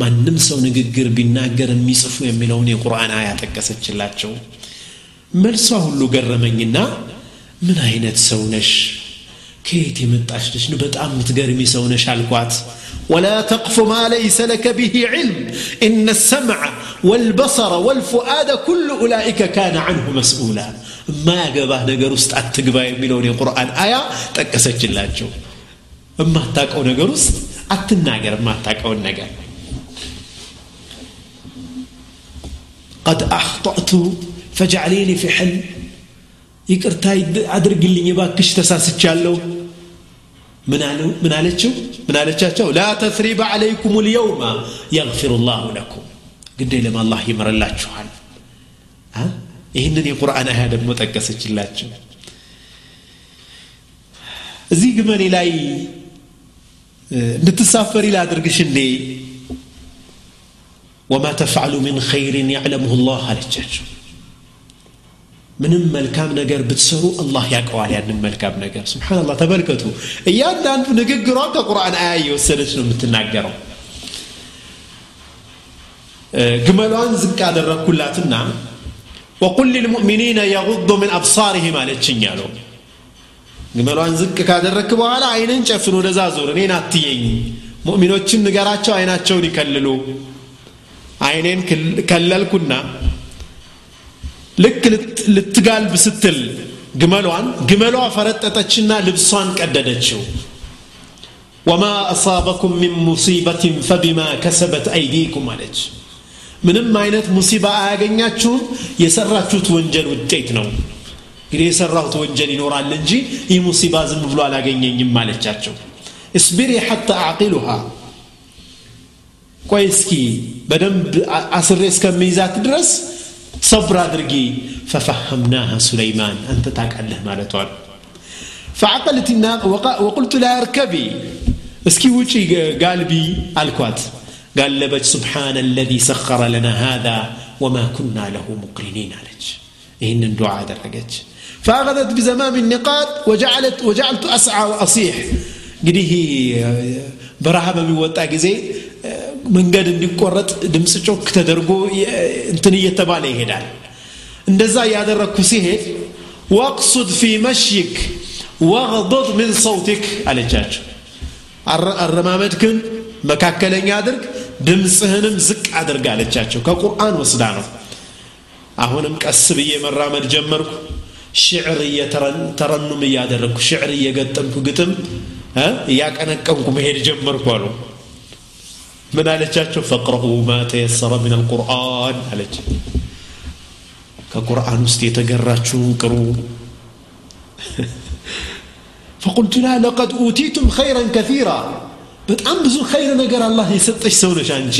ማንም ሰው ንግግር ቢናገር የሚጽፉ የሚለውን የቁርአን አያ ጠቀሰችላቸው። መልሷ ሁሉ ገረመኝና ምን አይነት ሰው ነሽ ከየት የመጣሽ ነሽ በጣም የምትገርሚ ሰው ነሽ አልኳት ولا تقف ما ليس لك به علم إن السمع والبصر والفؤاد كل أولئك كان عنه مسؤولا ما يقبه نقر است أتقبا يميلون القرآن آية تكسج الله የማታውቀው ነገር ውስጥ አትናገር የማታውቀውን ነገር قد أخطأت فجعليني في حل ይቅርታ አድርግልኝ ባክሽ ተሳስቻለሁ። ምን አለችው? ምን አለቻቸው? ላ ተስሪበ ዓለይኩም ልየውማ የግፊሩ ላሁ ለኩም። ግዴ ለም አላህ ይምርላችኋል ይህንን የቁርአን አያ ደግሞ ጠቀሰችላቸው እዚህ ግመሌ ላይ እንድትሳፈሪ ላድርግሽ እንዴ? ወማ ተፍዓሉ ምን ኸይርን ያዕለምሁ አለቻቸው ምንም መልካም ነገር ብትሰሩ አላህ ያውቀዋል ያንን መልካም ነገር። ስብሓንላህ ተመልከቱ። እያንዳንዱ ንግግሯ ከቁርአን አያ እየወሰደች ነው የምትናገረው። ግመሏን ዝቅ አደረግኩላትና ወቁል ልልሙእሚኒነ የغض ምን አብሳርህም አለችኝ አለው። ግመሏን ዝቅ ካደረክ በኋላ አይንን ጨፍን ወደዛ ዞር እኔን አትየኝ ሙእሚኖችን ንገራቸው አይናቸውን ይከልሉ። አይኔን ከለልኩና ልክ ልትጋልብ ስትል ግመሏን ግመሏ ፈረጠጠችና ልብሷን ቀደደችው። ወማ አሳበኩም ሚን ሙሲበትን ፈቢማ ከሰበት አይዲኩም አለች። ምንም አይነት ሙሲባ አያገኛችሁም። የሰራችሁት ወንጀል ውጤት ነው። እንግዲህ የሰራሁት ወንጀል ይኖራል እንጂ ይህ ሙሲባ ዝም ብሎ አላገኘኝም አለቻቸው። እስቢሪ ሐታ አዕቂሉሃ። ቆይ እስኪ በደንብ አስሬ እስከሚይዛት ድረስ ሰብር አድርጊ ፈፈሐምናሃ ሱለይማን አንተ ታቃለህ ማለቷል فعقلت الناقة وقلت لها اركبي اسكي وجي قالبي الكوات قال لبج سبحان الذي سخر لنا هذا وما كنا له مقرنين عليك إن الدعاء درجت فأخذت بزمام النقاط وجعلت وجعلت أسعى وأصيح እንግዲህ በረሃ በሚወጣ ጊዜ መንገድ እንዲቆረጥ ድምፅ ጮክ ተደርጎ እንትን እየተባለ ይሄዳል። እንደዛ እያደረግኩ ሲሄድ ወቅሱድ ፊ መሽይክ ወغضض ምን ሰውቲክ? አለቻቸው። አረማመድክን መካከለኛ አድርግ ድምፅህንም ዝቅ አድርግ አለቻቸው። ከቁርአን ወስዳ ነው። አሁንም ቀስ ብዬ መራመድ ጀመርኩ። ሽዕር እየተረኑም እያደረግኩ ሽዕር እየገጠምኩ ግጥም እያቀነቀንኩ መሄድ ጀመርኩ አሉ። ምን አለቻቸው ፈቅረኡ ማ ተየሰረ ምን አልቁርአን አለች ከቁርአን ውስጥ የተገራችሁን ቅሩ فقلت لها لقد أوتيتم خيرا كثيرا በጣም ብዙ ኸይር ነገር አላህ የሰጠች ሰው ነሽ አንቺ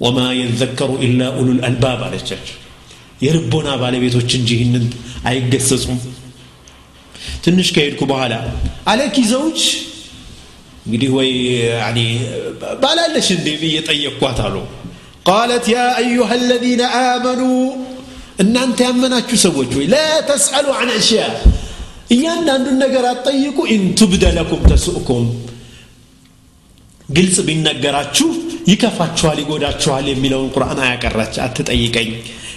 ወማ የዘከሩ ኢላ ኡሉል አልባብ አለቻቸው የልቦና ባለቤቶች እንጂ ይህንን አይገሰጹም ትንሽ ከሄድኩ በኋላ አለኪ ዘውጅ እንግዲህ ወይ ባላለሽ እንዴ ብዬ ጠየቅኳት አሉ ቃለት ያ አዩሃ አለዚነ አመኑ እናንተ ያመናችሁ ሰዎች ወይ ላ ተስአሉ አን እሽያ እያንዳንዱን ነገር አትጠይቁ ኢንቱብደ ለኩም ተስኡኩም ግልጽ ቢነገራችሁ ይከፋችኋል ይጎዳችኋል የሚለውን ቁርአን አያቀራች አትጠይቀኝ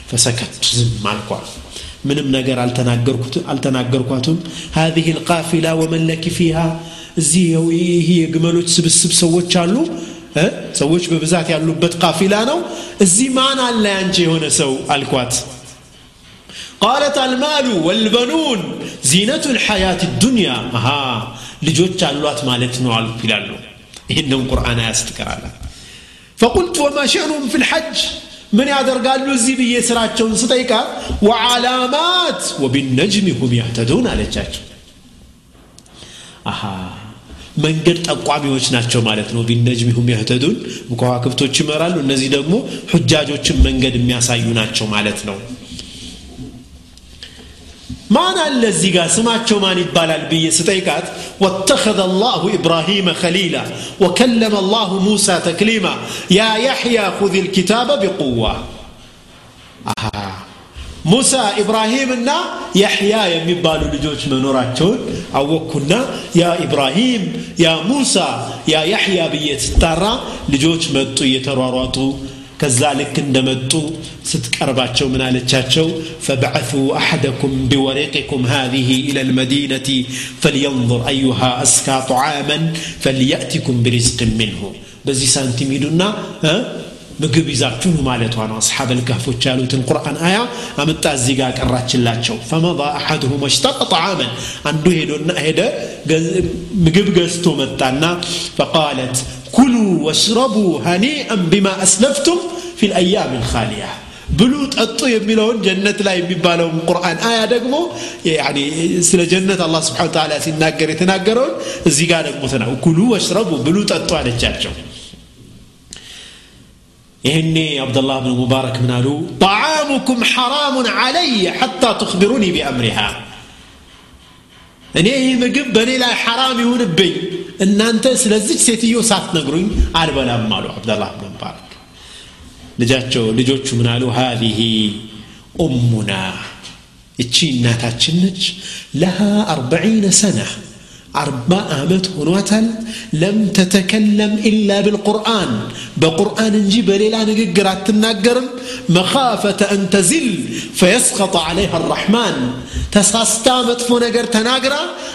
ፈሰከቱ ዝም አልኳል ምንም ነገር አልተናገርኳትም هذه القافلة ومن لك فيها እዚህ ይህ የግመሎች ስብስብ ሰዎች አሉ ሰዎች በብዛት ያሉበት ቃፊላ ነው እዚህ ማን አለ ያንቺ የሆነ ሰው አልኳት قالت المال والبنون زينة الحياة الدنيا ها ልጆች አሏት ማለት ነው አሉ ይላሉ ይህንን ቁርአን ያስተቀራላል فقلت وما شأنهم في الحج ምን ያደርጋሉ እዚህ ብዬ ስራቸውን ስጠይቃ ወዓላማት ወቢነጅም ሁም ያህተዱን አለቻቸው አሃ መንገድ ጠቋሚዎች ናቸው ማለት ነው። ቢነጅም ሁም ያህተዱን ከዋክብቶች ይመራሉ። እነዚህ ደግሞ ሁጃጆችን መንገድ የሚያሳዩ ናቸው ማለት ነው። ማን አለ እዚህ ጋር? ስማቸው ማን ይባላል ብዬ ስጠይቃት ወተኸذ አላሁ ኢብራሂመ ከሊላ ወከለመ አላሁ ሙሳ ተክሊማ ያ ያሕያ ኩذ ልኪታበ ቢቁዋ موسى إبراهيم النا يحيى يمي بالو لجوج منوراتون أو كنا يا إبراهيم يا موسى يا يحيى بيت ترى لجوج متو يترواراتو كذلك عندما تو ست أربعة من على تشاتشو فبعثوا أحدكم بورقكم هذه إلى المدينة فلينظر أيها أسكى عاما فليأتكم برزق منه. بزي سانتيميدونا ها؟ ምግብ ይዛችሁ ማለቷ ነው አስሓብ ልካፎች ያሉትን ቁርአን አያ አመጣ እዚህ ጋር ቀራችላቸው ፈመض አሐድሁም ወሽተቀ ጣዓመን አንዱ ሄዶና ሄደ ምግብ ገዝቶ መጣና ፈቃለት ኩሉ ወሽረቡ ሀኒአን ቢማ አስለፍቱም ፊ ልአያም ልካሊያ ብሉ ጠጡ የሚለውን ጀነት ላይ የሚባለውን ቁርአን አያ ደግሞ ስለ ጀነት አላ ስብን ተላ ሲናገር የተናገረውን እዚህ ጋር ደግሞ ተና ኩሉ ወሽረቡ ብሉ ጠጡ አለቻቸው ይህኔ አብደላህ ብን ሙባረክ ምን አሉ ጣዓሙኩም ሐራሙን ዓለይ ሐታ ትኽቢሩኒ ቢአምሪሃ እኔ ይህ ምግብ በእኔ ላይ ሐራም ይሁንብኝ። እናንተ ስለዚች ሴትዮ ሳትነግሩኝ አልበላም አሉ አብደላህ ብን ሙባረክ። ልጃቸው ልጆቹ ምን አሉ? ሃዚህ ኡሙና እቺ እናታችን ነች። ለሃ አርበዒነ ሰና أربعة عمت هنواتل لم تتكلم إلا بالقرآن. بقرآن جبل لا نقر تناقر مخافة أن تزل فيسقط عليها الرحمن. تساستا مدفونقر تنقر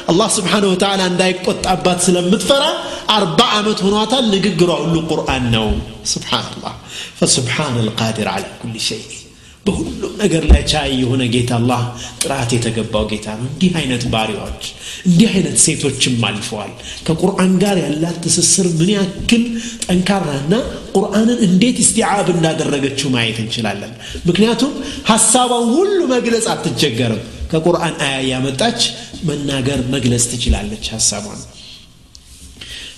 الله سبحانه وتعالى أن دايك أبات سلم مدفرة. أربعة عمت هنواتل نقر عن القرآن نوم سبحان الله. فسبحان القادر على كل شيء. በሁሉም ነገር ላይ ቻይ የሆነ ጌታ አላህ ጥራት የተገባው ጌታ ነው እንዲህ አይነት ባሪያዎች እንዲህ አይነት ሴቶችም አልፈዋል ከቁርአን ጋር ያላት ትስስር ምን ያክል ጠንካራና ቁርአንን እንዴት እስቲዓብ እንዳደረገችው ማየት እንችላለን ምክንያቱም ሀሳቧን ሁሉ መግለጽ አትቸገርም ከቁርአን አያ ያመጣች መናገር መግለጽ ትችላለች ሀሳቧን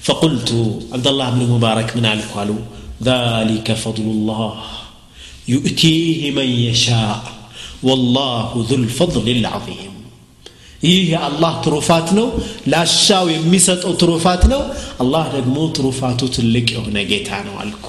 فقلت عبد الله بن مبارك من قالوا ذلك فضل الله يؤتيه من يشاء والله ذو الفضل العظيم ይህ የአላህ ትሩፋት ነው ላሻው የሚሰጠው ትሩፋት ነው አላህ ደግሞ ትሩፋቱ ትልቅ የሆነ ጌታ ነው አልኩ